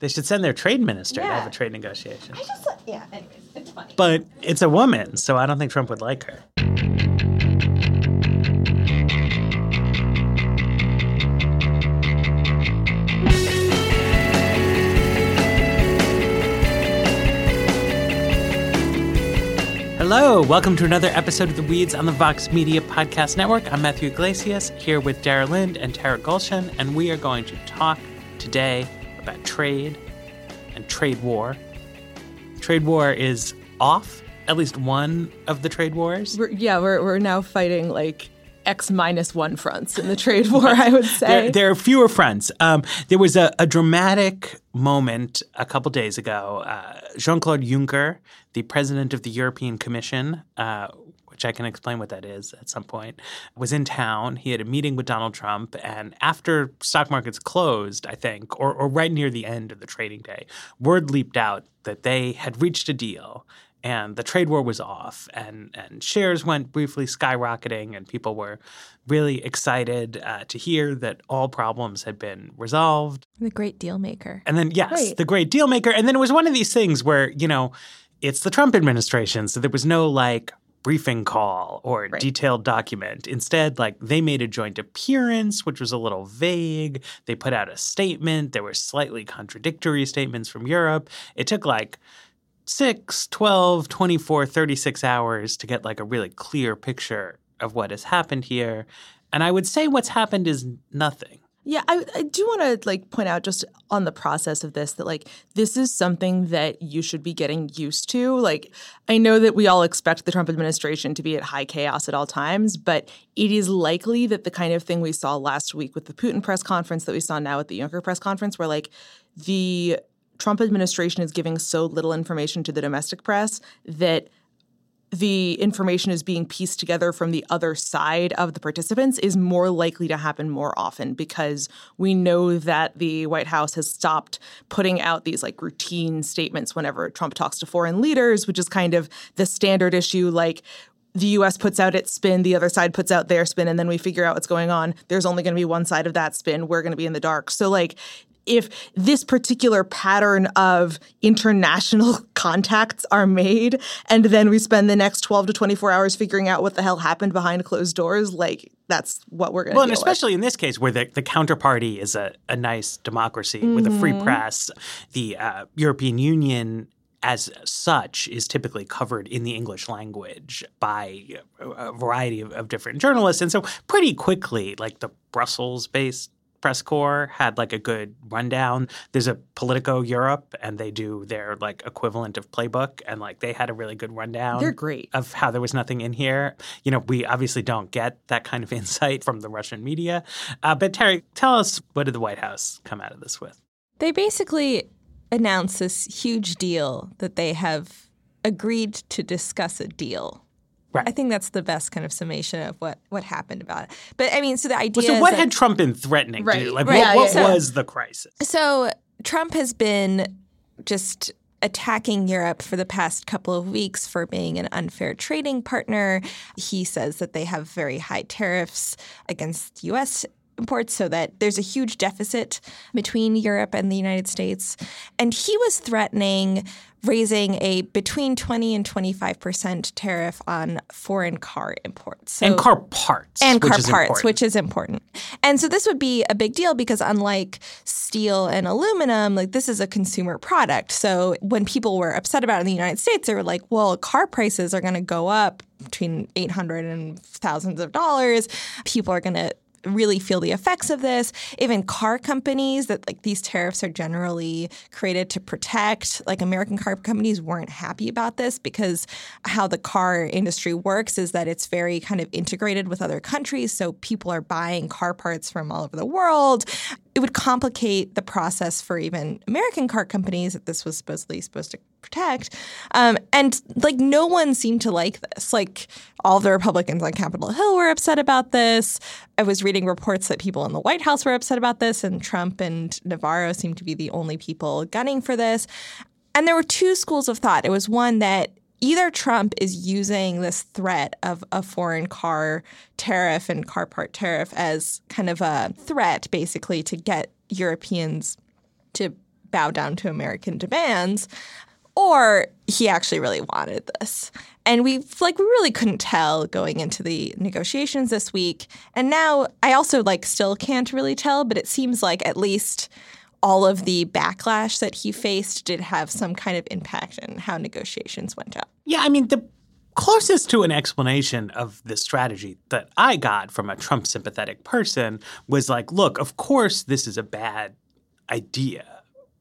They should send their trade minister to Yeah. have a trade negotiation. I just, yeah, anyways, it's funny. But it's a woman, so I don't think Trump would like her. Hello, welcome to another episode of The Weeds on the Vox Media Podcast Network. I'm Matthew Yglesias here with Dara Lind and Tara Golshan, and we are going to talk today about trade and trade war. Trade war is off, at least one of the trade wars. We're, yeah, we're we're now fighting like X minus one fronts in the trade war. I would say. There, there are fewer fronts. Um, there was a, a dramatic moment a couple days ago. Uh, Jean Claude Juncker, the president of the European Commission, uh, which I can explain what that is at some point, was in town. He had a meeting with Donald Trump. And after stock markets closed, I think, or, or right near the end of the trading day, word leaped out that they had reached a deal and the trade war was off and, and shares went briefly skyrocketing and people were really excited uh, to hear that all problems had been resolved The great deal maker. and then yes the great deal maker and then it was one of these things where you know it's the trump administration so there was no like briefing call or Right. detailed document. Instead like they made a joint appearance which was a little vague. They put out a statement. There were slightly contradictory statements from europe. It took like 6 12 24 36 hours to get like a really clear picture of what has happened here. And i would say what's happened is nothing Yeah, I, I do want to like point out just on the process of this that like this is something that you should be getting used to. Like I know that we all expect the Trump administration to be at high chaos at all times, but it is likely that the kind of thing we saw last week with the Putin press conference that we saw now at the Juncker press conference, where like the Trump administration is giving so little information to the domestic press that the information is being pieced together from the other side of the participants is more likely to happen more often because we know that the White House has stopped putting out these like routine statements whenever Trump talks to foreign leaders, which is kind of the standard issue like the US puts out its spin, the other side puts out their spin, and then we figure out what's going on. There's only going to be one side of that spin. We're going to be in the dark. So, like, if this particular pattern of international contacts are made and then we spend the next 12 to 24 hours figuring out what the hell happened behind closed doors like that's what we're going to Well, do and especially in this case where the, the counterparty is a, a nice democracy with a free press, the uh, European Union as such is typically covered in the English language by a, a variety of, of different journalists. And so pretty quickly, like the Brussels based press corps had like a good rundown. There's a Politico Europe and they do their like equivalent of playbook and like they had a really good rundown they're great of how there was nothing in here. You know, we obviously don't get that kind of insight from the Russian media. Uh, but Terry, tell us what did the White House come out of this with? They basically announced this huge deal that they have agreed to discuss a deal. Right. I think that's the best kind of summation of what what happened about it. But I mean, so the idea so is what that- had Trump been threatening to do? Right, Like right. what, Yeah, what yeah, was the crisis? So Trump has been just attacking Europe for the past couple of weeks for being an unfair trading partner. He says that they have very high tariffs against US imports so that there's a huge deficit between Europe and the United States. And he was threatening raising a between 20 and 25% tariff on foreign car imports. So and car parts. and car parts, important. which is important. And so this would be a big deal because unlike steel and aluminum, like this is a consumer product. So when people were upset about it in the United States, they were like, well, car prices are going to go up between 800 and thousands of dollars. People are going to really feel the effects of this. Even car companies that like these tariffs are generally created to protect, like American car companies weren't happy about this because how the car industry works is that it's very kind of integrated with other countries. So people are buying car parts from all over the world. It would complicate the process for even American car companies that this was supposedly supposed to protect. Um, and like no one seemed to like this. Like all the Republicans on Capitol Hill were upset about this. I was reading reports that people in the White House were upset about this, and Trump and Navarro seemed to be the only people gunning for this. And there were two schools of thought. It was one that either Trump is using this threat of a foreign car tariff and car part tariff as kind of a threat, basically, to get Europeans to bow down to American demands or he actually really wanted this. And we like we really couldn't tell going into the negotiations this week. And now I also like still can't really tell, but it seems like at least all of the backlash that he faced did have some kind of impact in how negotiations went out. Yeah, I mean the closest to an explanation of the strategy that I got from a Trump sympathetic person was like, look, of course this is a bad idea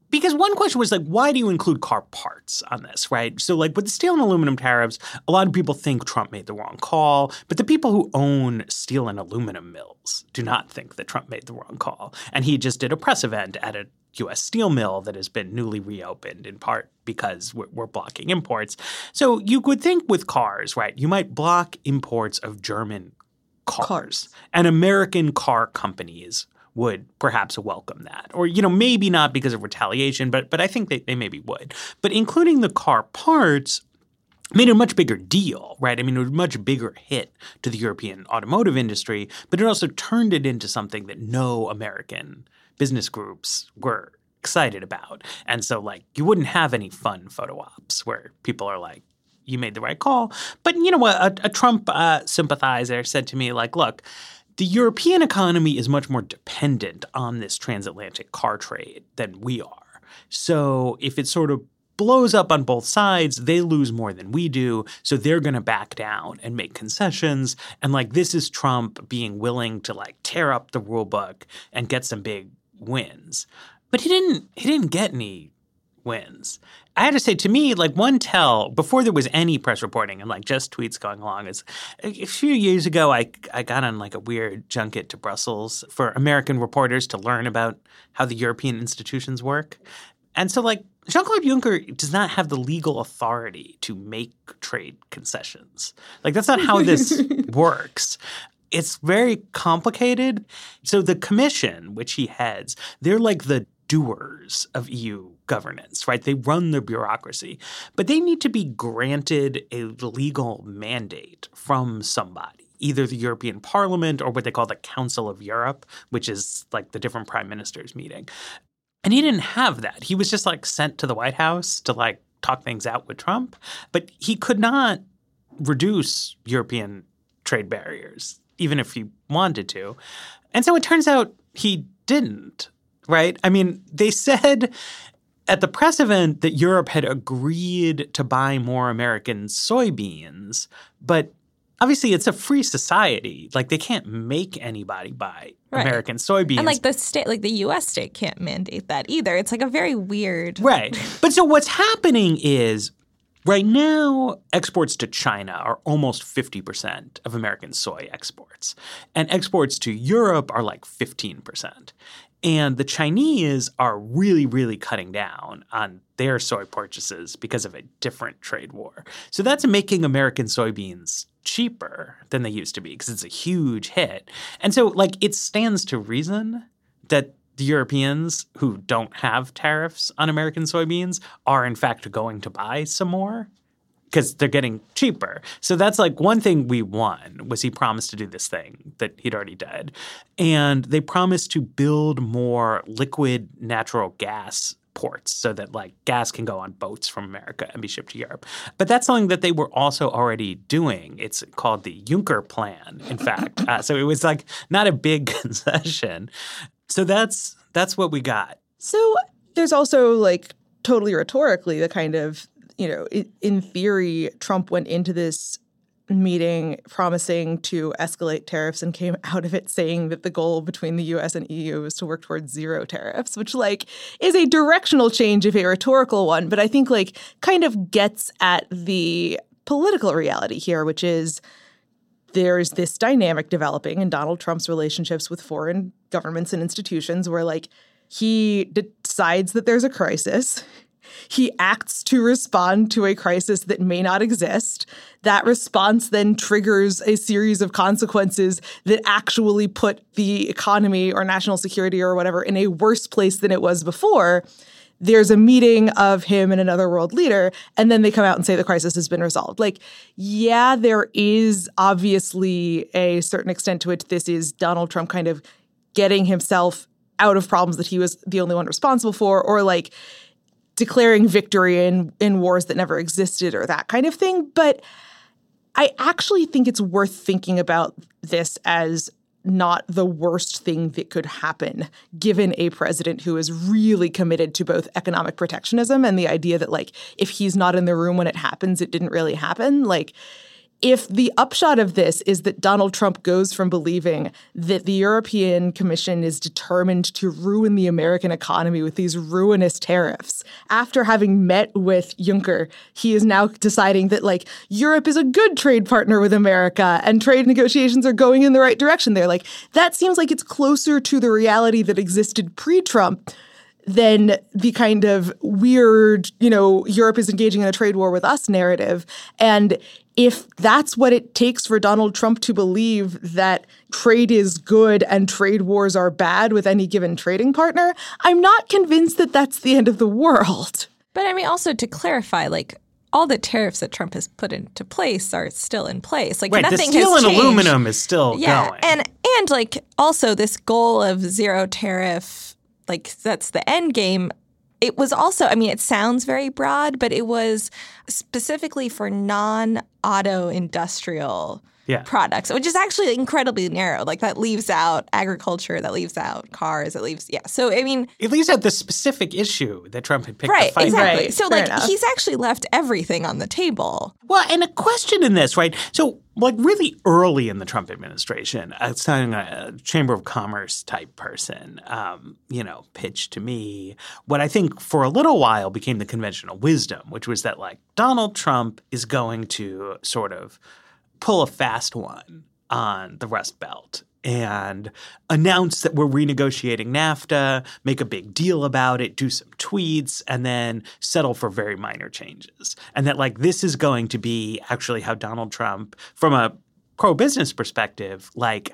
because one question was like, why do you include car parts on this, right? So, like with the steel and aluminum tariffs, a lot of people think Trump made the wrong call, but the people who own steel and aluminum mills do not think that Trump made the wrong call. And he just did a press event at a U.S. steel mill that has been newly reopened in part because we're, we're blocking imports. So, you would think with cars, right, you might block imports of German cars. cars. and American car companies would perhaps welcome that. Or, you know, maybe not because of retaliation, but but I think they, they maybe would. But including the car parts made a much bigger deal, right? I mean, it was a much bigger hit to the European automotive industry, but it also turned it into something that no American business groups were excited about. And so, like, you wouldn't have any fun photo ops where people are like, you made the right call. But you know what? A, a Trump uh, sympathizer said to me, like, look, the European economy is much more dependent on this transatlantic car trade than we are. So if it sort of blows up on both sides, they lose more than we do. So they're going to back down and make concessions. And like this is Trump being willing to like tear up the rule book and get some big wins. But he didn't he didn't get any wins. I had to say, to me, like one tell before there was any press reporting and like just tweets going along is a few years ago, I, I got on like a weird junket to Brussels for American reporters to learn about how the European institutions work. And so, like, Jean Claude Juncker does not have the legal authority to make trade concessions. Like, that's not how this works. It's very complicated. So, the commission, which he heads, they're like the doers of EU governance, right? They run the bureaucracy, but they need to be granted a legal mandate from somebody. Either the European Parliament or what they call the Council of Europe, which is like the different prime ministers meeting. And he didn't have that. He was just like sent to the White House to like talk things out with Trump, but he could not reduce European trade barriers, even if he wanted to. And so it turns out he didn't right? I mean, they said at the press event that Europe had agreed to buy more American soybeans, but obviously it's a free society. Like they can't make anybody buy right. American soybeans. And like the state like the US state can't mandate that either. It's like a very weird Right. But so what's happening is Right now, exports to China are almost 50% of American soy exports, and exports to Europe are like 15%. And the Chinese are really, really cutting down on their soy purchases because of a different trade war. So that's making American soybeans cheaper than they used to be because it's a huge hit. And so, like, it stands to reason that the Europeans who don't have tariffs on American soybeans are, in fact, going to buy some more because they're getting cheaper. So that's like one thing we won was he promised to do this thing that he'd already did. And they promised to build more liquid natural gas ports so that like gas can go on boats from America and be shipped to Europe. But that's something that they were also already doing. It's called the Juncker plan, in fact. Uh, so it was like not a big concession. So that's that's what we got. So there's also like totally rhetorically the kind of you know, in theory, Trump went into this meeting promising to escalate tariffs and came out of it saying that the goal between the US and EU is to work towards zero tariffs, which like is a directional change if a rhetorical one, but I think like kind of gets at the political reality here, which is there's this dynamic developing in Donald Trump's relationships with foreign governments and institutions where like he decides that there's a crisis he acts to respond to a crisis that may not exist. That response then triggers a series of consequences that actually put the economy or national security or whatever in a worse place than it was before there's a meeting of him and another world leader, and then they come out and say the crisis has been resolved. Like, yeah, there is obviously a certain extent to which this is Donald Trump kind of getting himself out of problems that he was the only one responsible for, or like declaring victory in in wars that never existed or that kind of thing. But I actually think it's worth thinking about this as not the worst thing that could happen given a president who is really committed to both economic protectionism and the idea that like if he's not in the room when it happens it didn't really happen. Like if the upshot of this is that Donald Trump goes from believing that the European Commission is determined to ruin the American economy with these ruinous tariffs, after having met with Juncker, he is now deciding that like Europe is a good trade partner with America and trade negotiations are going in the right direction there. Like that seems like it's closer to the reality that existed pre-Trump than the kind of weird, you know, Europe is engaging in a trade war with us narrative. And if that's what it takes for Donald Trump to believe that trade is good and trade wars are bad with any given trading partner, I'm not convinced that that's the end of the world. But I mean, also to clarify, like, all the tariffs that Trump has put into place are still in place. Like right, nothing the steel has and changed. aluminum is still yeah, going. and and like also this goal of zero tariff, like that's the end game. It was also, I mean, it sounds very broad, but it was specifically for non-auto industrial Yeah. products, which is actually incredibly narrow. Like that leaves out agriculture, that leaves out cars, it leaves yeah. So I mean, it leaves out the specific issue that Trump had picked right, to fight. exactly. Right, so fair like enough. he's actually left everything on the table. Well, and a question in this, right? So, like, really early in the Trump administration, I was telling a Chamber of Commerce type person, um, you know, pitched to me what I think for a little while became the conventional wisdom, which was that, like, Donald Trump is going to sort of pull a fast one on the Rust Belt and announce that we're renegotiating NAFTA, make a big deal about it, do some tweets, and then settle for very minor changes. And that, like, this is going to be actually how Donald Trump, from a pro business perspective, like,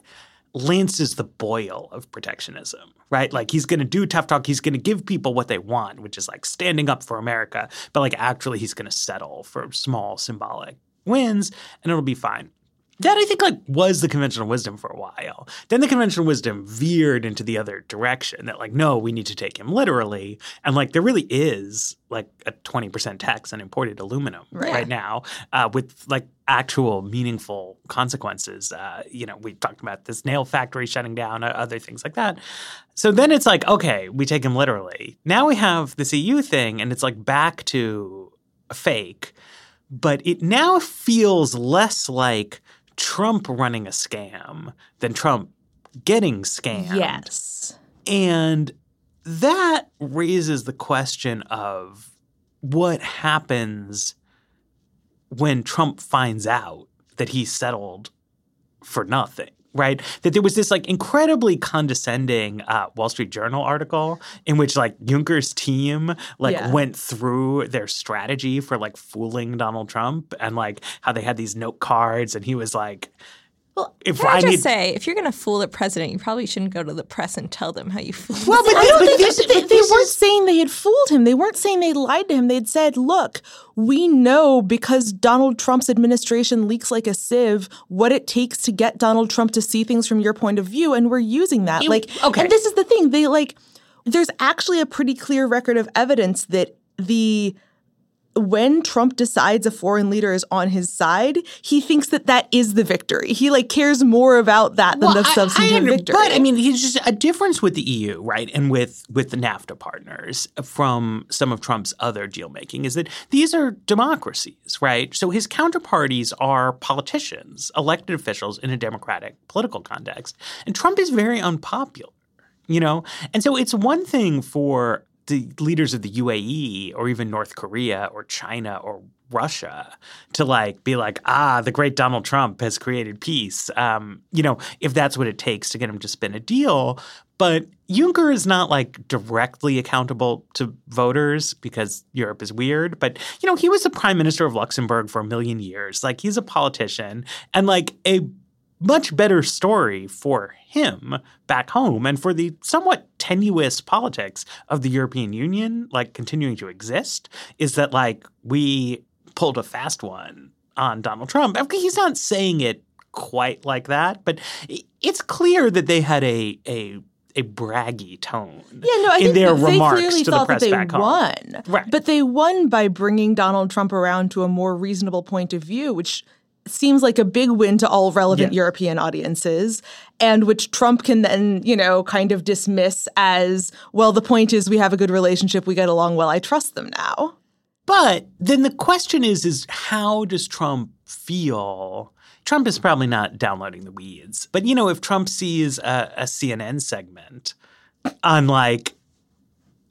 lances the boil of protectionism, right? Like he's going to do tough talk. He's going to give people what they want, which is like standing up for America. But like actually, he's going to settle for small symbolic wins, and it'll be fine. That I think like was the conventional wisdom for a while. Then the conventional wisdom veered into the other direction that like no, we need to take him literally, and like there really is like a twenty percent tax on imported aluminum right, Right. now uh, with like actual meaningful consequences. Uh, you know, we talked about this nail factory shutting down, uh, other things like that. So then it's like okay, we take him literally. Now we have this EU thing, and it's like back to a fake but it now feels less like Trump running a scam than Trump getting scammed. Yes. And that raises the question of what happens when Trump finds out that he settled for nothing. Right, that there was this like incredibly condescending uh, Wall Street Journal article in which like Juncker's team like Yeah. went through their strategy for like fooling Donald Trump and like how they had these note cards and he was like, Well, if Can I, just need say, if you're going to fool the president, you probably shouldn't go to the press and tell them how you fooled. them. well, but, I but think this, they, they weren't is- saying they had fooled him. They weren't saying they lied to him. They'd said, "Look, we know because Donald Trump's administration leaks like a sieve what it takes to get Donald Trump to see things from your point of view, and we're using that." You- like, okay. and this is the thing. They like, there's actually a pretty clear record of evidence that the when Trump decides a foreign leader is on his side, he thinks that that is the victory. He like cares more about that than Well, the I- I substantive victory. But I mean, he's just a difference with the EU, right, and with with the NAFTA partners from some of Trump's other deal making is that these are democracies, right? So his counterparties are politicians, elected officials in a democratic political context, and Trump is very unpopular, you know. And so it's one thing for the leaders of the UAE or even North Korea or China or Russia to like be like, ah, the great Donald Trump has created peace. Um, you know, if that's what it takes to get him to spin a deal. But Juncker is not like directly accountable to voters because Europe is weird. But, you know, he was the prime minister of Luxembourg for a million years. Like, he's a politician and like a much better story for him back home and for the somewhat tenuous politics of the European Union, like continuing to exist, is that like we pulled a fast one on Donald Trump. He's not saying it quite like that, but it's clear that they had a a a braggy tone Yeah, no, I in think their they remarks clearly to the thought press that they back home. won. Right. But they won by bringing Donald Trump around to a more reasonable point of view, which seems like a big win to all relevant Yeah. European audiences, and which Trump can then, you know, kind of dismiss as, well, the point is we have a good relationship, we get along well, I trust them now. But then the question is is how does Trump feel? Trump is probably not downloading the weeds. But you know, if Trump sees a, a CNN segment on like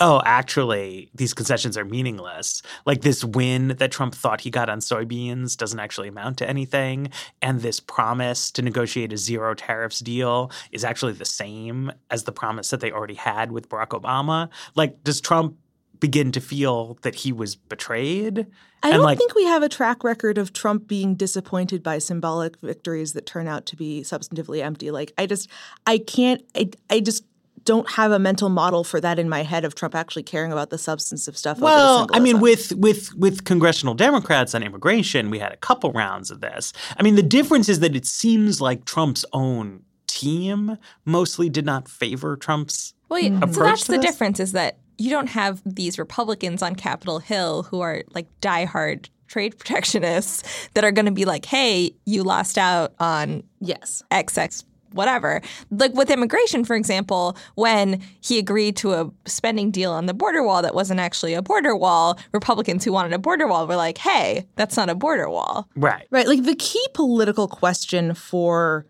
oh, actually, these concessions are meaningless. Like this win that Trump thought he got on soybeans doesn't actually amount to anything. And this promise to negotiate a zero tariffs deal is actually the same as the promise that they already had with Barack Obama. Like, does Trump begin to feel that he was betrayed? I don't like- think we have a track record of Trump being disappointed by symbolic victories that turn out to be substantively empty. Like I just I can't I, I just don't have a mental model for that in my head of Trump actually caring about the substance of stuff. Well, I mean, with with with congressional Democrats on immigration, we had a couple rounds of this. I mean, the difference is that it seems like Trump's own team mostly did not favor Trump's. Well, yeah, so that's to the difference is that you don't have these Republicans on Capitol Hill who are like diehard trade protectionists that are going to be like, hey, you lost out on yes. XX whatever. Like with immigration, for example, when he agreed to a spending deal on the border wall that wasn't actually a border wall, Republicans who wanted a border wall were like, hey, that's not a border wall. Right. Right. Like the key political question for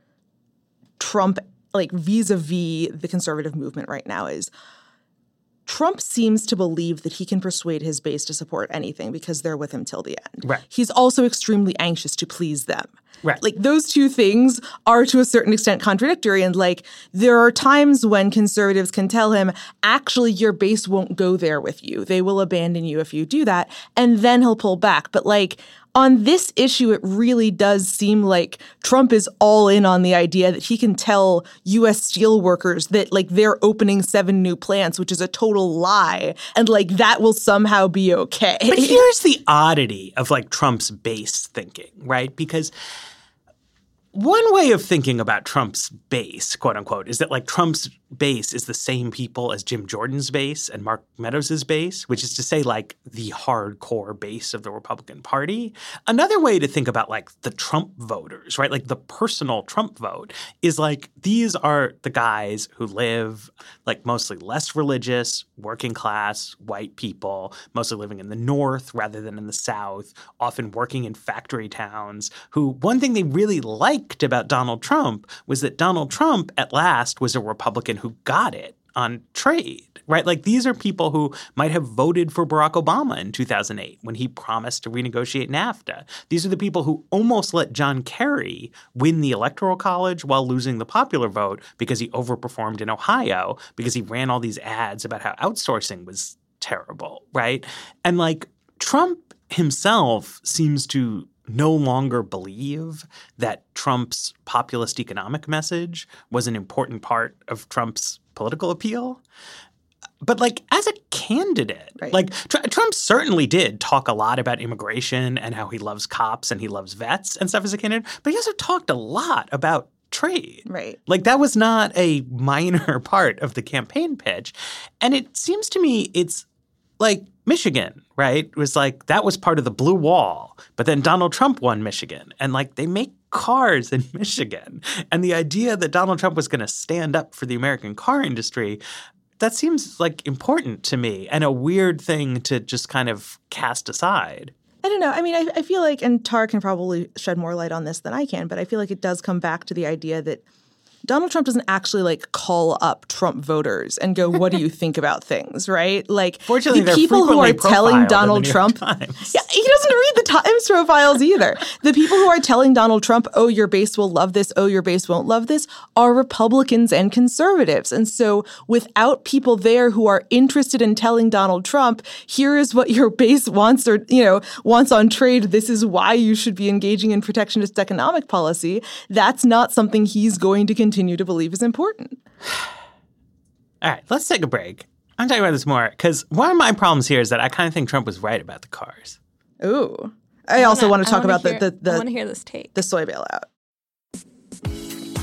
Trump, like vis a vis the conservative movement right now, is Trump seems to believe that he can persuade his base to support anything because they're with him till the end. Right. He's also extremely anxious to please them. Right. Like those two things are to a certain extent contradictory. And like there are times when conservatives can tell him, actually, your base won't go there with you. They will abandon you if you do that. And then he'll pull back. But like on this issue, it really does seem like Trump is all in on the idea that he can tell US steel workers that like they're opening seven new plants, which is a total lie. And like that will somehow be okay. But here's the oddity of like Trump's base thinking, right? Because one way of thinking about Trump's base, quote unquote, is that like Trump's base is the same people as Jim Jordan's base and Mark Meadows' base, which is to say, like the hardcore base of the Republican Party. Another way to think about like the Trump voters, right? Like the personal Trump vote is like these are the guys who live like mostly less religious, working class, white people, mostly living in the North rather than in the South, often working in factory towns, who one thing they really liked about Donald Trump was that Donald Trump at last was a Republican who got it on trade, right? Like these are people who might have voted for Barack Obama in 2008 when he promised to renegotiate NAFTA. These are the people who almost let John Kerry win the Electoral College while losing the popular vote because he overperformed in Ohio because he ran all these ads about how outsourcing was terrible, right? And like Trump himself seems to no longer believe that Trump's populist economic message was an important part of Trump's political appeal. But like as a candidate, Right. like Tr- Trump certainly did talk a lot about immigration and how he loves cops and he loves vets and stuff as a candidate, but he also talked a lot about trade. right. Like that was not a minor part of the campaign pitch. And it seems to me it's like Michigan, right? It was like that was part of the blue wall. But then Donald Trump won Michigan. And like they make cars in Michigan. And the idea that Donald Trump was going to stand up for the American car industry that seems like important to me and a weird thing to just kind of cast aside. I don't know. I mean, I, I feel like, and Tar can probably shed more light on this than I can, but I feel like it does come back to the idea that Donald Trump doesn't actually like call up Trump voters and go, "What do you think about things?" Right? Like Fortunately, the people who are telling profiled in the Donald Trump, Times. yeah, he doesn't read the Times profiles either. The people who are telling Donald Trump, "Oh, your base will love this," "Oh, your base won't love this," are Republicans and conservatives. And so, without people there who are interested in telling Donald Trump, "Here is what your base wants," or you know, wants on trade. This is why you should be engaging in protectionist economic policy. That's not something he's going to continue to believe is important. All right, let's take a break. I'm talking about this more because one of my problems here is that I kind of think Trump was right about the cars. Ooh. I also want to talk wanna about hear- the the I want the, to hear this take. the soy bailout.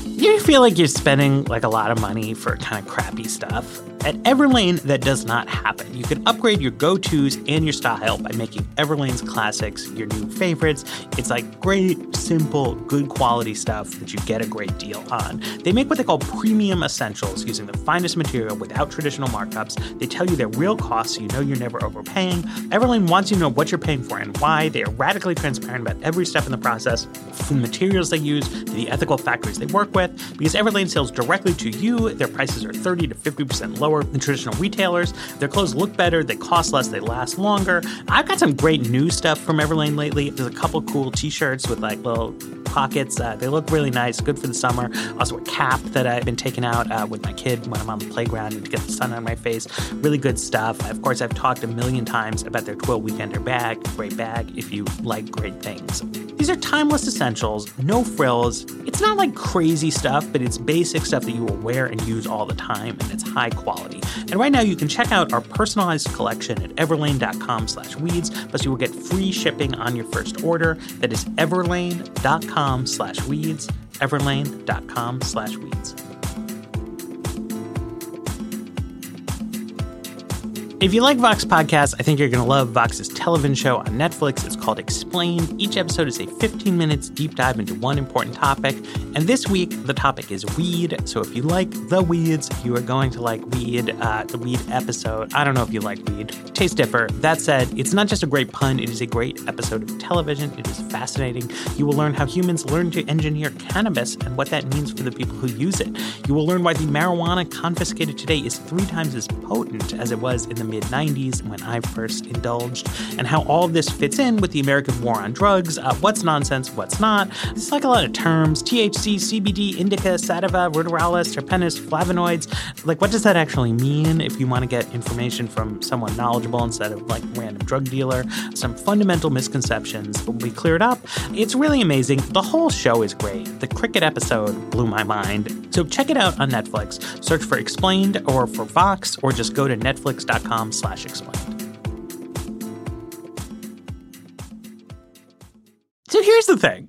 you feel like you're spending like a lot of money for kind of crappy stuff? At Everlane, that does not happen. You can upgrade your go tos and your style by making Everlane's classics your new favorites. It's like great, simple, good quality stuff that you get a great deal on. They make what they call premium essentials using the finest material without traditional markups. They tell you their real costs so you know you're never overpaying. Everlane wants you to know what you're paying for and why. They are radically transparent about every step in the process, from the materials they use to the ethical factories they work with. Because Everlane sells directly to you, their prices are 30 to 50% lower lower than traditional retailers. Their clothes look better, they cost less, they last longer. I've got some great new stuff from Everlane lately. There's a couple cool t-shirts with like little pockets. Uh, they look really nice, good for the summer. Also, a cap that I've been taking out uh, with my kid when I'm on the playground to get the sun on my face. Really good stuff. Of course, I've talked a million times about their Twill Weekender bag. Great bag if you like great things. These are timeless essentials, no frills. It's not like crazy stuff, but it's basic stuff that you will wear and use all the time, and it's high quality. And right now, you can check out our personalized collection at everlane.com slash weeds, plus you will get free shipping on your first order. That is everlane.com slash weeds, everlane.com slash weeds. If you like Vox podcasts, I think you're going to love Vox's television show on Netflix. It's called Explained. Each episode is a 15 minutes deep dive into one important topic. And this week, the topic is weed. So if you like the weeds, you are going to like weed, uh, the weed episode. I don't know if you like weed. Tastes differ. That said, it's not just a great pun, it is a great episode of television. It is fascinating. You will learn how humans learn to engineer cannabis and what that means for the people who use it. You will learn why the marijuana confiscated today is three times as potent as it was in the mid 90s when I first indulged, and how all of this fits in with the American war on drugs, uh, what's nonsense, what's not. It's like a lot of terms THC, CBD, indica, sativa, ruderalis, terpenes, flavonoids. Like, what does that actually mean if you want to get information from someone knowledgeable instead of like random drug dealer? Some fundamental misconceptions will be cleared up. It's really amazing. The whole show is great. The cricket episode blew my mind. So check it out on Netflix. Search for Explained or for Vox, or just go to netflix.com slash explained. So here's the thing.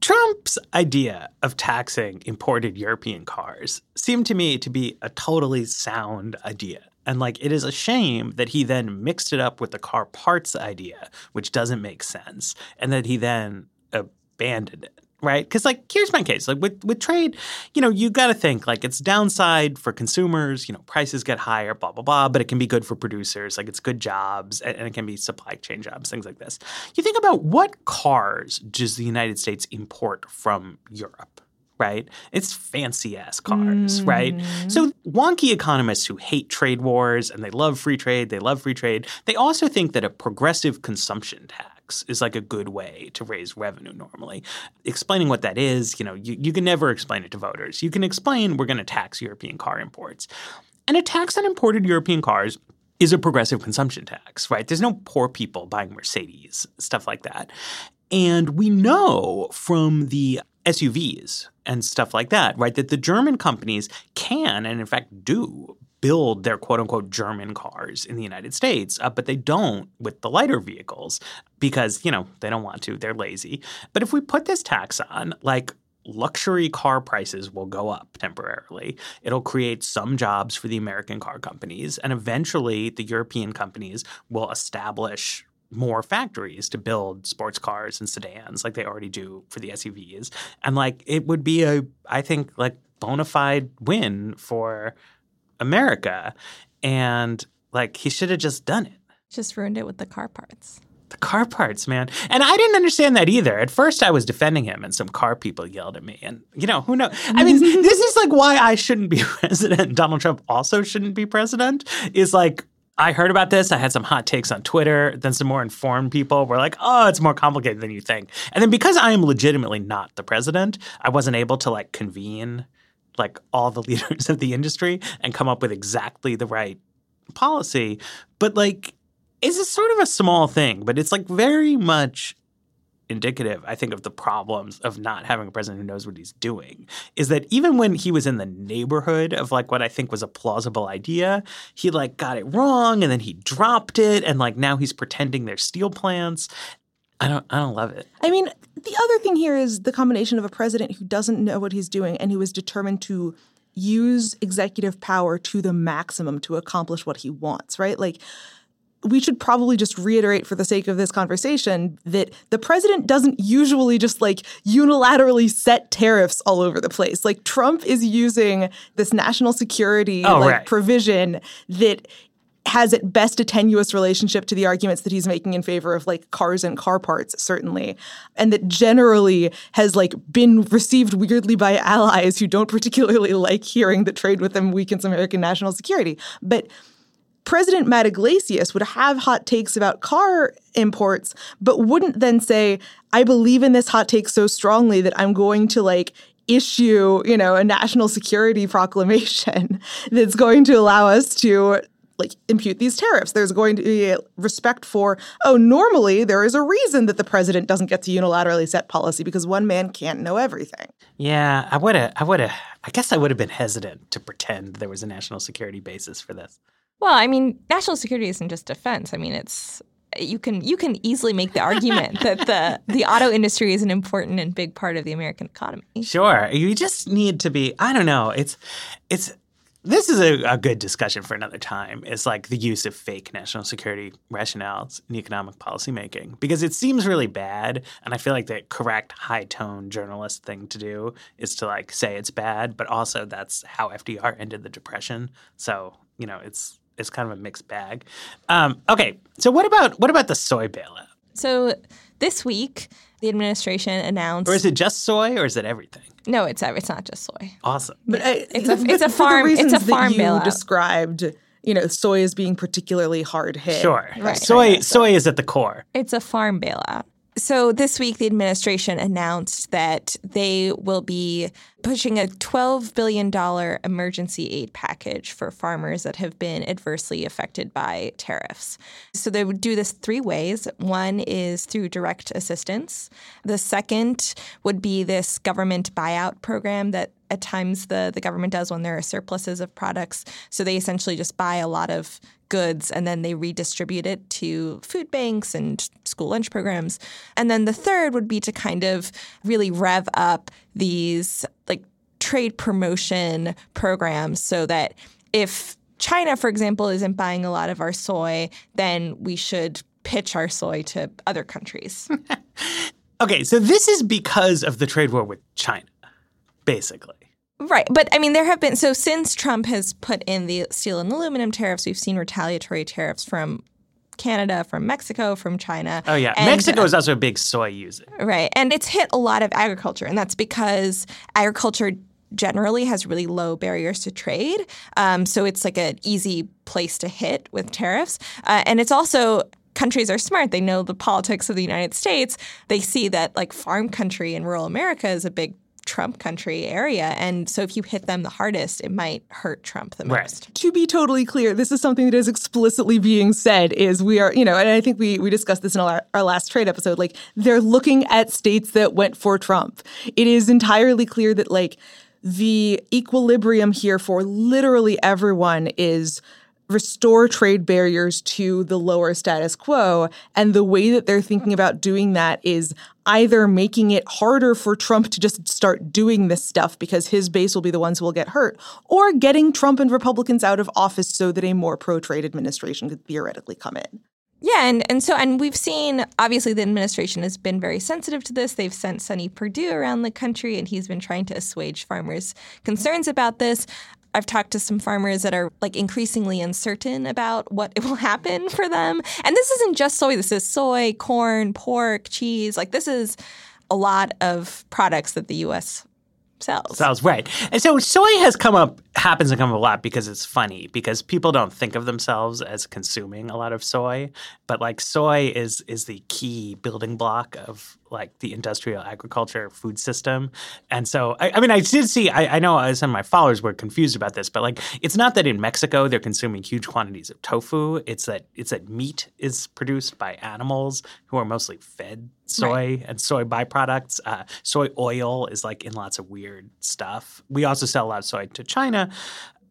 Trump's idea of taxing imported European cars seemed to me to be a totally sound idea. And like, it is a shame that he then mixed it up with the car parts idea, which doesn't make sense, and that he then abandoned it right? Because like here's my case. Like with with trade, you know, you got to think like it's downside for consumers. You know, prices get higher, blah blah blah. But it can be good for producers. Like it's good jobs, and, and it can be supply chain jobs, things like this. You think about what cars does the United States import from Europe? right? It's fancy ass cars, mm. right? So wonky economists who hate trade wars and they love free trade, they love free trade, they also think that a progressive consumption tax tax is like a good way to raise revenue normally. Explaining what that is, you know, you, you can never explain it to voters. You can explain we're going to tax European car imports. And a tax on imported European cars is a progressive consumption tax, right? There's no poor people buying Mercedes, stuff like that. And we know from the SUVs and stuff like that, right, that the German companies can and in fact do build their quote unquote German cars in the United States, uh, but they don't with the lighter vehicles because, you know, they don't want to. They're lazy. But if we put this tax on, like, luxury car prices will go up temporarily. It'll create some jobs for the American car companies, and eventually the European companies will establish more factories to build sports cars and sedans like they already do for the SUVs. And like it would be a I think like bona fide win for America. And like he should have just done it. Just ruined it with the car parts. The car parts, man. And I didn't understand that either. At first, I was defending him, and some car people yelled at me. And, you know, who knows? I mean, this is like why I shouldn't be president. Donald Trump also shouldn't be president, is like, I heard about this. I had some hot takes on Twitter. Then some more informed people were like, oh, it's more complicated than you think. And then because I am legitimately not the president, I wasn't able to like convene like all the leaders of the industry and come up with exactly the right policy. But like, it's a sort of a small thing, but it's like very much indicative, I think, of the problems of not having a president who knows what he's doing. Is that even when he was in the neighborhood of like what I think was a plausible idea, he like got it wrong and then he dropped it and like now he's pretending they're steel plants. I don't I don't love it. I mean, the other thing here is the combination of a president who doesn't know what he's doing and who is determined to use executive power to the maximum to accomplish what he wants, right? Like we should probably just reiterate for the sake of this conversation that the president doesn't usually just like unilaterally set tariffs all over the place. Like Trump is using this national security Oh, like right. provision that has at best a tenuous relationship to the arguments that he's making in favor of like cars and car parts certainly and that generally has like been received weirdly by allies who don't particularly like hearing that trade with them weakens american national security. But President Matt Yglesias would have hot takes about car imports, but wouldn't then say, I believe in this hot take so strongly that I'm going to like issue, you know, a national security proclamation that's going to allow us to like impute these tariffs. There's going to be a respect for, oh, normally there is a reason that the president doesn't get to unilaterally set policy because one man can't know everything. Yeah, I would have I would have I guess I would have been hesitant to pretend there was a national security basis for this. Well, I mean, national security isn't just defense. I mean, it's you can you can easily make the argument that the the auto industry is an important and big part of the American economy. Sure. You just need to be I don't know. It's it's this is a, a good discussion for another time. It's like the use of fake national security rationales in economic policymaking because it seems really bad. And I feel like the correct high tone journalist thing to do is to like say it's bad, but also that's how FDR ended the Depression. So, you know, it's it's kind of a mixed bag. Um, okay, so what about what about the soy bailout? So this week, the administration announced. Or is it just soy, or is it everything? no, it's it's not just soy. Awesome. But I, uh, It's a- but it's a farm- it's a reasons that farm you described, you know, soy as being particularly hard hit. Sure. Right. Soy soy is at the core. It's a farm bailout. So this week, the administration announced that they will be pushing a $12 billion emergency aid package for farmers that have been adversely affected by tariffs. So they would do this three ways. One is through direct assistance. The second would be this government buyout program that at times the, the government does when there are surpluses of products. So they essentially just buy a lot of goods and then they redistribute it to food banks and school lunch programs. And then the third would be to kind of really rev up these like trade promotion programs so that if China, for example, isn't buying a lot of our soy, then we should pitch our soy to other countries. Okay, so this is because of the trade war with China, basically. Right. But I mean, there have been, so since Trump has put in the steel and aluminum tariffs, we've seen retaliatory tariffs from Canada, from Mexico, from China. Oh yeah, And, Mexico is also a big soy user. Right. And it's hit a lot of agriculture, and that's because agriculture generally has really low barriers to trade. Um, so it's like an easy place to hit with tariffs. Uh, and it's also countries are smart. They know the politics of the United States. They see that like farm country in rural America is a big Trump country area. And so if you hit them the hardest, it might hurt Trump the Right. most. To be totally clear, this is something that is explicitly being said is we are, you know, and I think we we discussed this in our, our last trade episode, like they're looking at states that went for Trump. It is entirely clear that like the equilibrium here for literally everyone is restore trade barriers to the lower status quo. And the way that they're thinking about doing that is either making it harder for Trump to just start doing this stuff because his base will be the ones who will get hurt, or getting Trump and Republicans out of office so that a more pro trade administration could theoretically come in. Yeah, and, and so and we've seen obviously the administration has been very sensitive to this. They've sent Sonny Perdue around the country, and he's been trying to assuage farmers' concerns about this. I've talked to some farmers that are like increasingly uncertain about what it will happen for them. And this isn't just soy. This is soy, corn, pork, cheese. Like this is a lot of products that the U.S. sells. Sounds right. And so soy has come up, happens to come up a lot because it's funny because people don't think of themselves as consuming a lot of soy, but like soy is is the key building block of like the industrial agriculture food system. And so, I, I mean, I did see, I, I know some of my followers were confused about this, but like, it's not that in Mexico they're consuming huge quantities of tofu. It's that it's that meat is produced by animals who are mostly fed soy and soy byproducts. Uh, soy oil is like in lots of weird stuff. We also sell a lot of soy to China.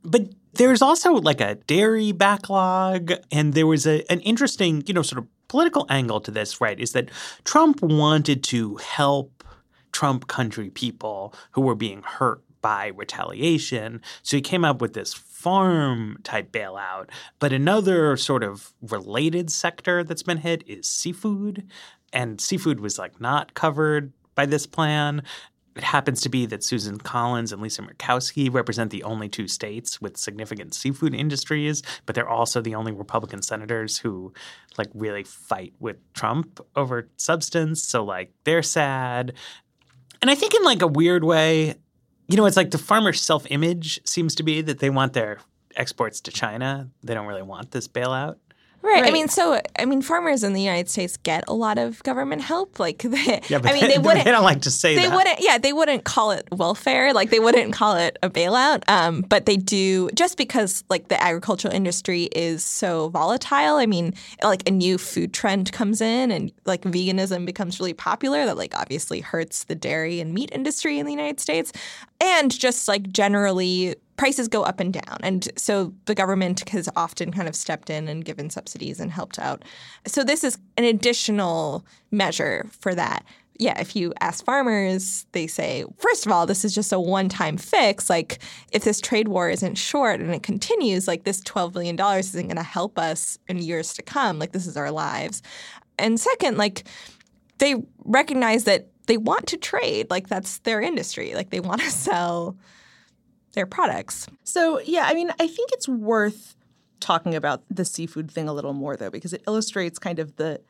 But there's also like a dairy backlog, and there was a, an interesting, you know, sort of political angle to this, right, is that Trump wanted to help Trump country people who were being hurt by retaliation. So he came up with this farm type bailout. But another sort of related sector that's been hit is seafood. And seafood was like not covered by this plan. It happens to be that Susan Collins and Lisa Murkowski represent the only two states with significant seafood industries, but they're also the only Republican senators who like really fight with Trump over substance. So like they're sad. And I think in like a weird way, you know, it's like the farmer's self image seems to be that they want their exports to China. They don't really want this bailout. Right. I mean, so I mean, farmers in the United States get a lot of government help. Like, they, Yeah, I mean, they wouldn't. they don't like to say that they that. wouldn't yeah they wouldn't call it welfare like they wouldn't call it a bailout um, but they do just because like the agricultural industry is so volatile i mean like a new food trend comes in and like veganism becomes really popular that like obviously hurts the dairy and meat industry in the united states and just like generally prices go up and down and so the government has often kind of stepped in and given subsidies and helped out so this is an additional measure for that yeah, if you ask farmers, they say, first of all, this is just a one time fix. Like, if this trade war isn't short and it continues, like, this $12 billion isn't going to help us in years to come. Like, this is our lives. And second, like, they recognize that they want to trade. Like, that's their industry. Like, they want to sell their products. So, yeah, I mean, I think it's worth talking about the seafood thing a little more, though, because it illustrates kind of the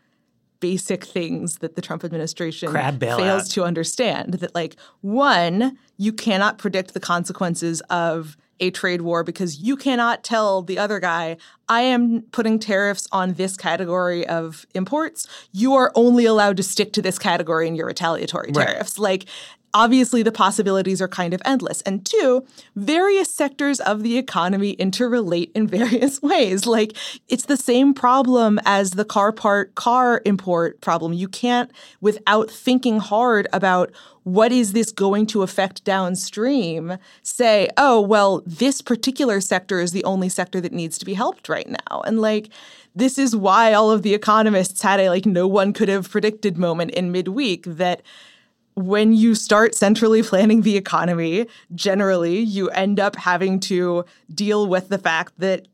basic things that the Trump administration fails to understand. That, like, one, you cannot predict the consequences of a trade war because you cannot tell the other guy, I am putting tariffs on this category of imports. You are only allowed to stick to this category in your retaliatory Right. tariffs. Like, obviously the possibilities are kind of endless. And two, various sectors of the economy interrelate in various ways. Like it's the same problem as the car part car import problem. You can't without thinking hard about what is this going to affect downstream say, "Oh, well, this particular sector is the only sector that needs to be helped right now." And like this is why all of the economists had a like no one could have predicted moment in midweek that when you start centrally planning the economy, generally you end up having to deal with the fact that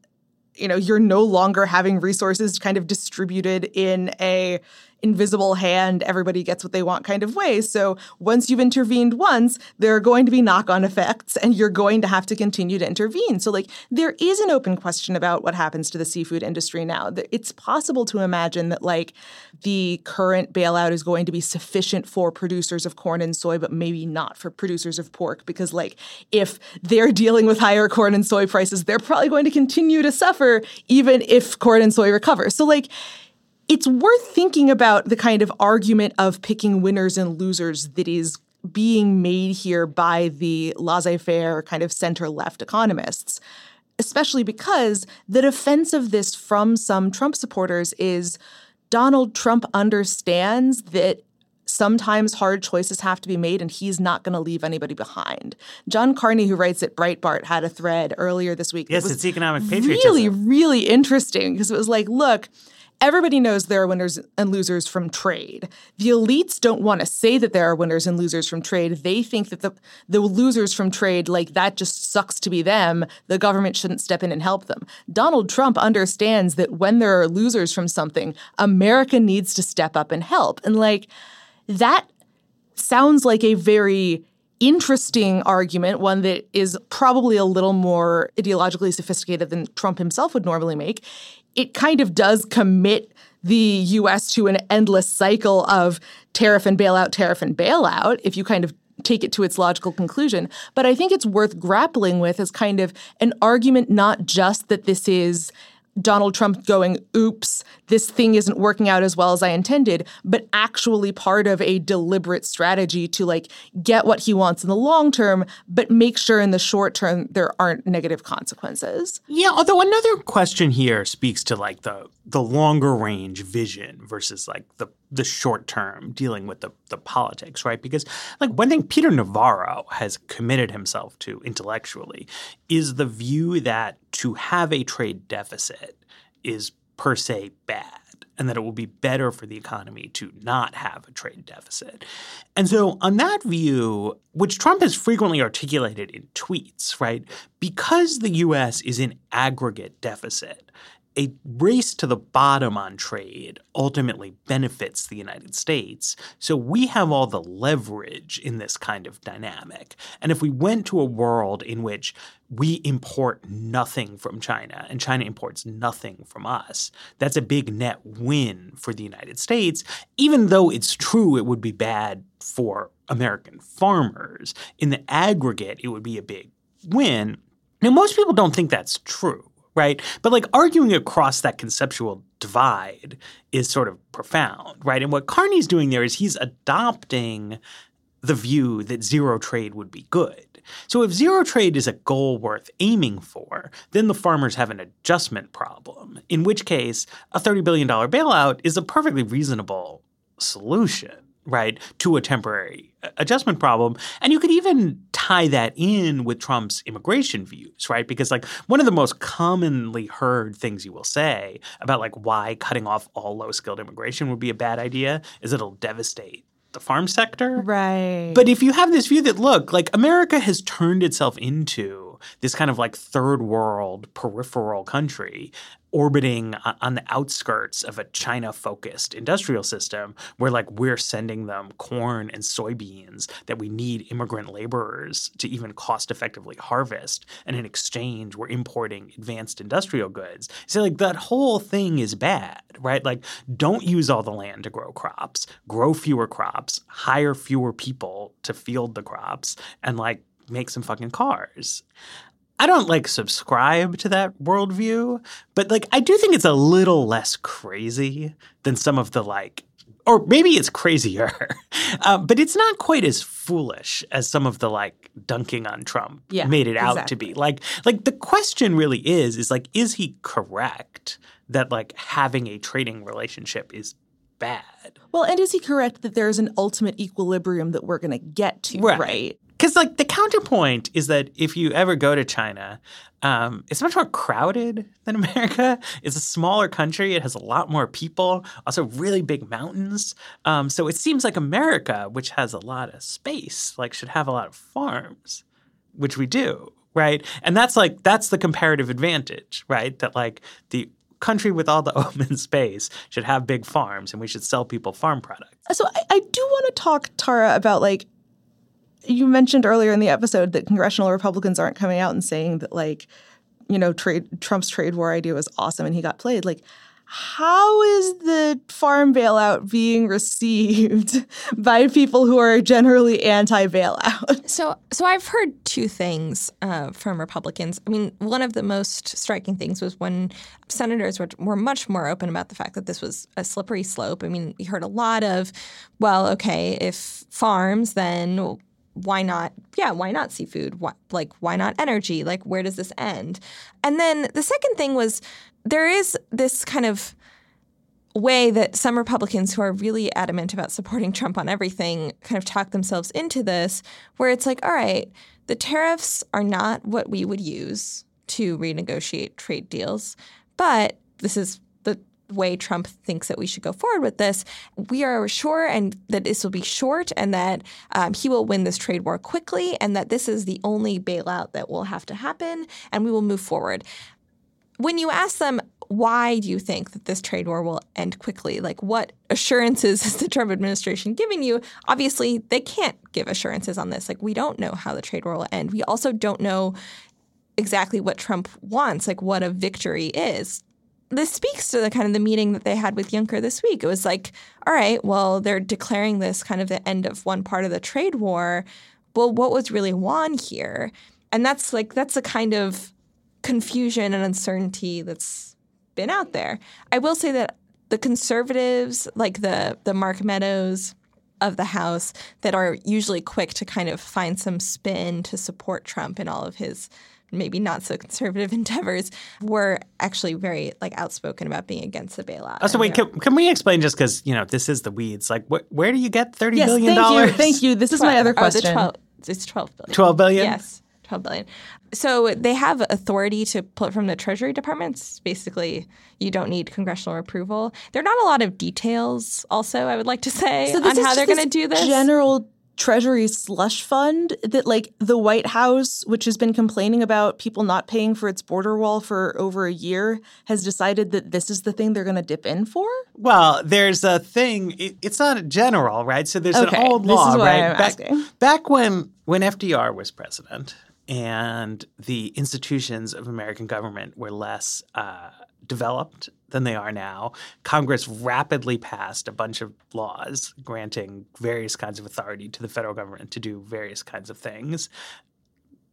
you know you're no longer having resources kind of distributed in a invisible hand everybody gets what they want kind of way. So once you've intervened once there are going to be knock-on effects and you're going to have to continue to intervene. So like there is an open question about what happens to the seafood industry now. It's possible to imagine that like the current bailout is going to be sufficient for producers of corn and soy but maybe not for producers of pork because like if they're dealing with higher corn and soy prices they're probably going to continue to suffer even if corn and soy recover. So like it's worth thinking about the kind of argument of picking winners and losers that is being made here by the laissez faire kind of center left economists, especially because the defense of this from some Trump supporters is Donald Trump understands that sometimes hard choices have to be made and he's not going to leave anybody behind. John Carney, who writes at Breitbart, had a thread earlier this week. Yes, it's economic patriotism. really, really interesting because it was like, look, everybody knows there are winners and losers from trade. The elites don't want to say that there are winners and losers from trade. They think that the the losers from trade, like that just sucks to be them. The government shouldn't step in and help them. Donald Trump understands that when there are losers from something, America needs to step up and help. And like that sounds like a very interesting argument, one that is probably a little more ideologically sophisticated than Trump himself would normally make. It kind of does commit the US to an endless cycle of tariff and bailout, tariff and bailout, if you kind of take it to its logical conclusion. But I think it's worth grappling with as kind of an argument not just that this is Donald Trump going, oops, this thing isn't working out as well as I intended, but actually part of a deliberate strategy to like get what he wants in the long term, but make sure in the short term there aren't negative consequences. Yeah, although another question here speaks to like the the longer range vision versus like the the short term dealing with the the politics, right? Because like one thing Peter Navarro has committed himself to intellectually is the view that to have a trade deficit is per se bad. and that it will be better for the economy to not have a trade deficit. And so, on that view, which Trump has frequently articulated in tweets, right, because the US is in aggregate deficit, a race to the bottom on trade ultimately benefits the United States. So we have all the leverage in this kind of dynamic. And if we went to a world in which we import nothing from China and China imports nothing from us, that's a big net win for the United States, even though it's true it would be bad for American farmers. In the aggregate, it would be a big win. Now, most people don't think that's true right? But like arguing across that conceptual divide is sort of profound, right? And what Carney's doing there is he's adopting the view that zero trade would be good. So if zero trade is a goal worth aiming for, then the farmers have an adjustment problem, in which case a $30 billion bailout is a perfectly reasonable solution right, to a temporary adjustment problem. And you could even tie that in with Trump's immigration views, right? Because like one of the most commonly heard things you will say about like why cutting off all low skilled immigration would be a bad idea is it'll devastate the farm sector. Right. But if you have this view that look, like America has turned itself into this kind of like third world peripheral country orbiting on the outskirts of a China focused industrial system where like we're sending them corn and soybeans that we need immigrant laborers to even cost effectively harvest. And in exchange, we're importing advanced industrial goods. So like that whole thing is bad, right? Like don't use all the land to grow crops, grow fewer crops, hire fewer people to field the crops, and like make some fucking cars. I don't like subscribe to that worldview, but like I do think it's a little less crazy than some of the like, or maybe it's crazier, uh, but it's not quite as foolish as some of the like dunking on Trump yeah, made it out exactly. to be. Like, like the question really is, is like, is he correct that like having a trading relationship is bad? Well, and is he correct that there's an ultimate equilibrium that we're going to get to, Right. right? Because like the counterpoint is that if you ever go to China, um, it's much more crowded than America. It's a smaller country. It has a lot more people. Also, really big mountains. Um, so it seems like America, which has a lot of space, like should have a lot of farms, which we do, right? And that's like that's the comparative advantage, right? That like the country with all the open space should have big farms, and we should sell people farm products. So I, I do want to talk, Tara, about like you mentioned earlier in the episode that congressional Republicans aren't coming out and saying that like, you know, trade Trump's trade war idea was awesome and he got played. Like, how is the farm bailout being received by people who are generally anti-bailout? So, so I've heard two things uh, from Republicans. I mean, one of the most striking things was when senators were, were much more open about the fact that this was a slippery slope. I mean, we heard a lot of, well, okay, if farms, then why not? Yeah, why not seafood? Why, like, why not energy? Like, where does this end? And then the second thing was there is this kind of way that some Republicans who are really adamant about supporting Trump on everything kind of talk themselves into this, where it's like, all right, the tariffs are not what we would use to renegotiate trade deals, but this is way Trump thinks that we should go forward with this. We are sure and that this will be short and that um, he will win this trade war quickly and that this is the only bailout that will have to happen and we will move forward. When you ask them why do you think that this trade war will end quickly? Like what assurances is the trump administration giving you? Obviously they can't give assurances on this. Like we don't know how the trade war will end. We also don't know exactly what trump wants like what a victory is this speaks to the kind of the meeting that they had with Juncker this week. It was like, all right, well, they're declaring this kind of the end of one part of the trade war. Well, what was really won here? And that's like that's a kind of confusion and uncertainty that's been out there. I will say that the conservatives, like the the Mark Meadows of the House, that are usually quick to kind of find some spin to support Trump in all of his maybe not so conservative endeavors, were actually very like outspoken about being against the bailout. Oh, so wait, can, can we explain just because you know this is the weeds? Like, wh- where do you get thirty yes, billion thank dollars? you, thank you. This is my other Oh, question. 12, it's 12 billion. Twelve billion. Yes. 12 billion. So they have authority to pull it from the Treasury Departments. Basically, you don't need congressional approval. There are not a lot of details, also, I would like to say, So on how they're going to do this. General Treasury slush fund that, like, the White House, which has been complaining about people not paying for its border wall for over a year, has decided that this is the thing they're going to dip in for. Well, there's a thing. It, it's not a general, right? So there's Okay, an old this is law, right? I'm back, back when when FDR was president, and the institutions of American government were less uh, developed than they are now. Congress rapidly passed a bunch of laws granting various kinds of authority to the federal government to do various kinds of things.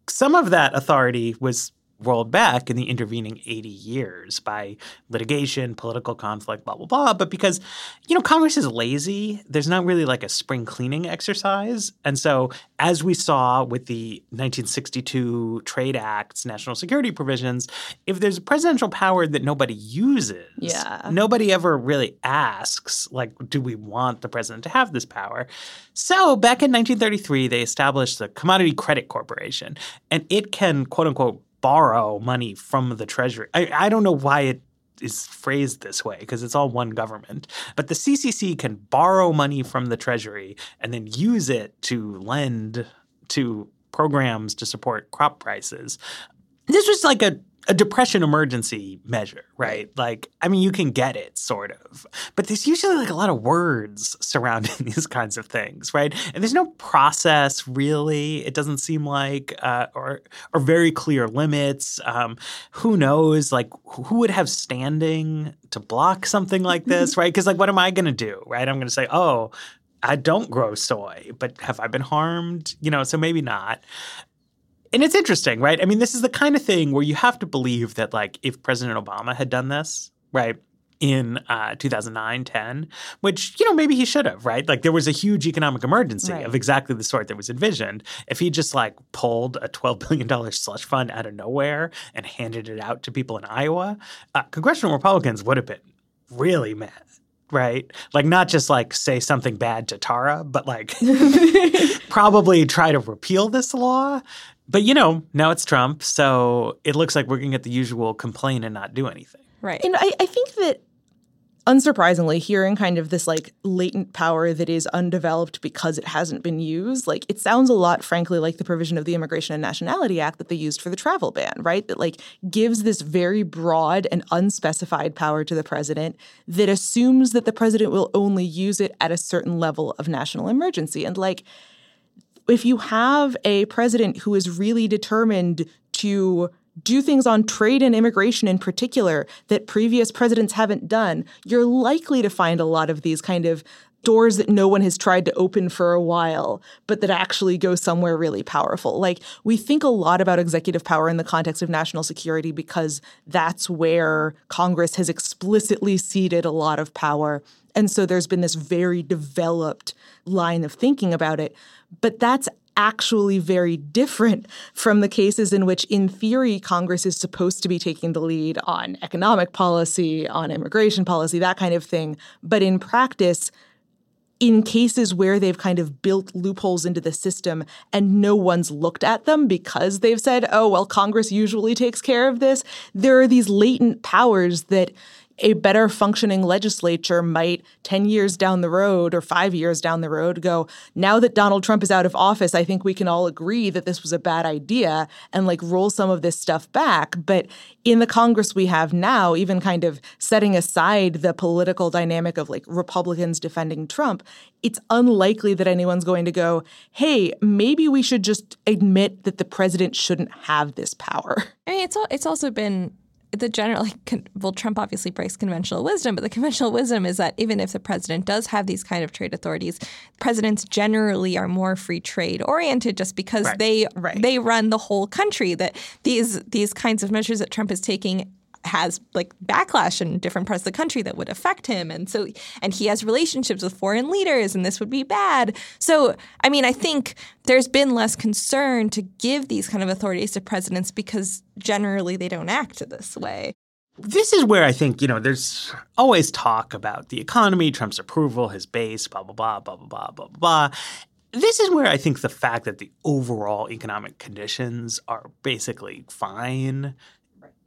Some of that authority was rolled back in the intervening 80 years by litigation, political conflict, blah, blah, blah. But because, you know, Congress is lazy, there's not really like a spring cleaning exercise. And so, as we saw with the 1962 Trade Act's national security provisions, if there's a presidential power that nobody uses, Yeah. nobody ever really asks, like, do we want the president to have this power? So, back in 1933, they established the Commodity Credit Corporation, and it can, quote unquote, borrow money from the Treasury. I, I don't know why it is phrased this way because it's all one government. But the CCC can borrow money from the Treasury and then use it to lend to programs to support crop prices. This was like a a depression emergency measure, right? Like, I mean, you can get it, sort of. But there's usually like a lot of words surrounding these kinds of things, right? And there's no process really. It doesn't seem like, uh, or or very clear limits. Um, who knows? Like, who would have standing to block something like this, right? Because like, what am I going to do, right? I'm going to say, oh. I don't grow soy, but have I been harmed? You know, so maybe not and it's interesting, right? I mean, this is the kind of thing where you have to believe that, like, if President Obama had done this, right, in uh, 2009, 10, which, you know, maybe he should have, right? Like, there was a huge economic emergency Right. of exactly the sort that was envisioned. If he just, like, pulled a $12 billion slush fund out of nowhere and handed it out to people in Iowa, uh, congressional Republicans would have been really mad. Right? Like, not just like say something bad to Tara, but like probably try to repeal this law. But you know, now it's Trump, so it looks like we're going to get the usual complain and not do anything. Right. And I, I think that unsurprisingly, hearing kind of this like latent power that is undeveloped because it hasn't been used, like it sounds a lot, frankly, like the provision of the Immigration and Nationality Act that they used for the travel ban, right? That like gives this very broad and unspecified power to the president that assumes that the president will only use it at a certain level of national emergency. And like, if you have a president who is really determined to do things on trade and immigration in particular that previous presidents haven't done, you're likely to find a lot of these kind of doors that no one has tried to open for a while, but that actually go somewhere really powerful. Like we think a lot about executive power in the context of national security because that's where Congress has explicitly ceded a lot of power. And so there's been this very developed line of thinking about it. But that's actually very different from the cases in which, in theory, Congress is supposed to be taking the lead on economic policy, on immigration policy, that kind of thing. But in practice, in cases where they've kind of built loopholes into the system and no one's looked at them because they've said, oh, well, Congress usually takes care of this, there are these latent powers that a better functioning legislature might 10 years down the road or five years down the road go, now that Donald Trump is out of office, I think we can all agree that this was a bad idea and like roll some of this stuff back. But in the Congress we have now, even kind of setting aside the political dynamic of like Republicans defending Trump, it's unlikely that anyone's going to go, hey, maybe we should just admit that the president shouldn't have this power. I mean, it's it's also been the general. Like, well, Trump obviously breaks conventional wisdom, but the conventional wisdom is that even if the president does have these kind of trade authorities, presidents generally are more free trade oriented, just because Right. they Right. they run the whole country. That these these kinds of measures that Trump is taking has like backlash in different parts of the country that would affect him. And so and he has relationships with foreign leaders and this would be bad. So i mean i think there's been less concern to give these kind of authorities to presidents because generally they don't act this way. This is where I think, you know, there's always talk about the economy, Trump's approval, his base, blah, blah, blah, blah, blah, blah, blah, This is where I think the fact that the overall economic conditions are basically fine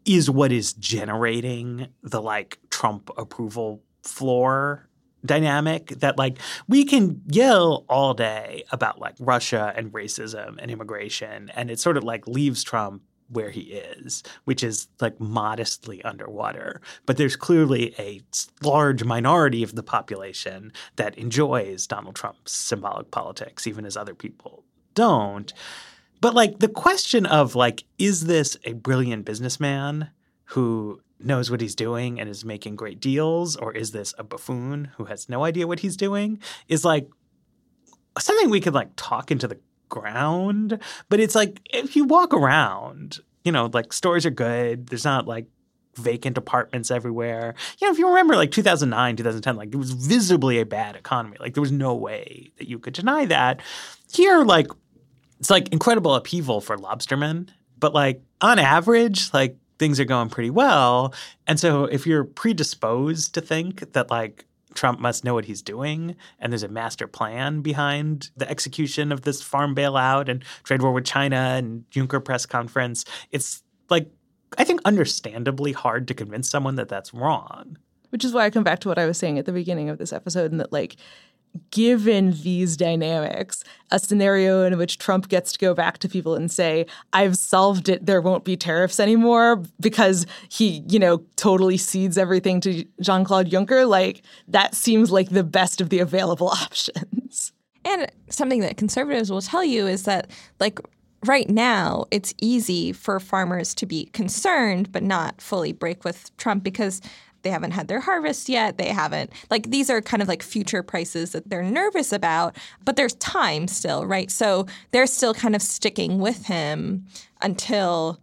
is what is generating the like Trump approval floor dynamic that like we can yell all day about like Russia and racism and immigration and it sort of like leaves Trump where he is, which is like modestly underwater. But there's clearly a large minority of the population that enjoys Donald Trump's symbolic politics, even as other people don't. But like the question of like, is this a brilliant businessman who knows what he's doing and is making great deals, or is this a buffoon who has no idea what he's doing? Is like something we could like talk into the ground. But it's like if you walk around, you know, like stores are good. There's not like vacant apartments everywhere. You know, if you remember like 2009, 2010, like it was visibly a bad economy. Like there was no way that you could deny that. Here, like it's like incredible upheaval for lobstermen, but like on average, like things are going pretty well. And so if you're predisposed to think that like Trump must know what he's doing, and there's a master plan behind the execution of this farm bailout and trade war with China and Juncker press conference. It's like, I think, understandably hard to convince someone that that's wrong. Which is why I come back to what I was saying at the beginning of this episode, and that, like, given these dynamics, a scenario in which Trump gets to go back to people and say, I've solved it, there won't be tariffs anymore because he, you know, totally cedes everything to Jean Claude Juncker, like that seems like the best of the available options. And something that conservatives will tell you is that, like, right now, it's easy for farmers to be concerned but not fully break with Trump because they haven't had their harvest yet. They haven't, like, these are kind of like future prices that they're nervous about, but there's time still, right? So they're still kind of sticking with him until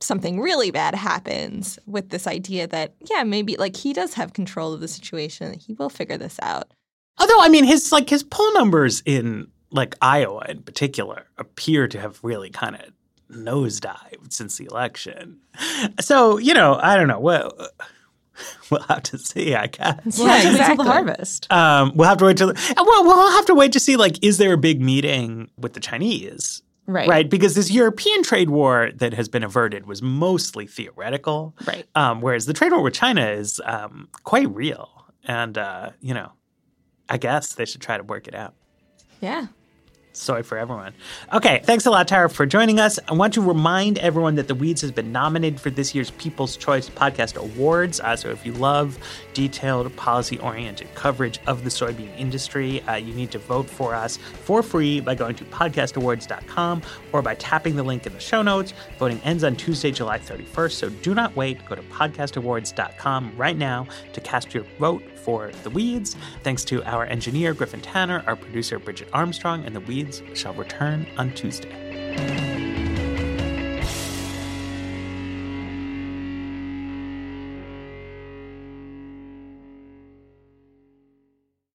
something really bad happens with this idea that, yeah, maybe like he does have control of the situation. He will figure this out. Although, I mean, his like his poll numbers in like Iowa in particular appear to have really kind of nosedived since the election. So, you know, I don't know. Well, we'll have to see, I guess. We'll have to wait the harvest. Um, we'll have to wait till. Well, we'll have to wait to see. Like, is there a big meeting with the Chinese? Right. Right. Because this European trade war that has been averted was mostly theoretical. Right. Um, whereas the trade war with China is um, quite real. And, uh, you know, I guess they should try to work it out. Yeah. Sorry for everyone. Okay, thanks a lot, Tara, for joining us. I want to remind everyone that The Weeds has been nominated for this year's People's Choice Podcast Awards. Uh, so if you love detailed, policy oriented coverage of the soybean industry, uh, you need to vote for us for free by going to podcastawards.com or by tapping the link in the show notes. Voting ends on Tuesday, July 31st, so do not wait. Go to podcastawards.com right now to cast your vote for The Weeds. Thanks to our engineer, Griffin Tanner, our producer, Bridget Armstrong, and The Weeds shall return on Tuesday.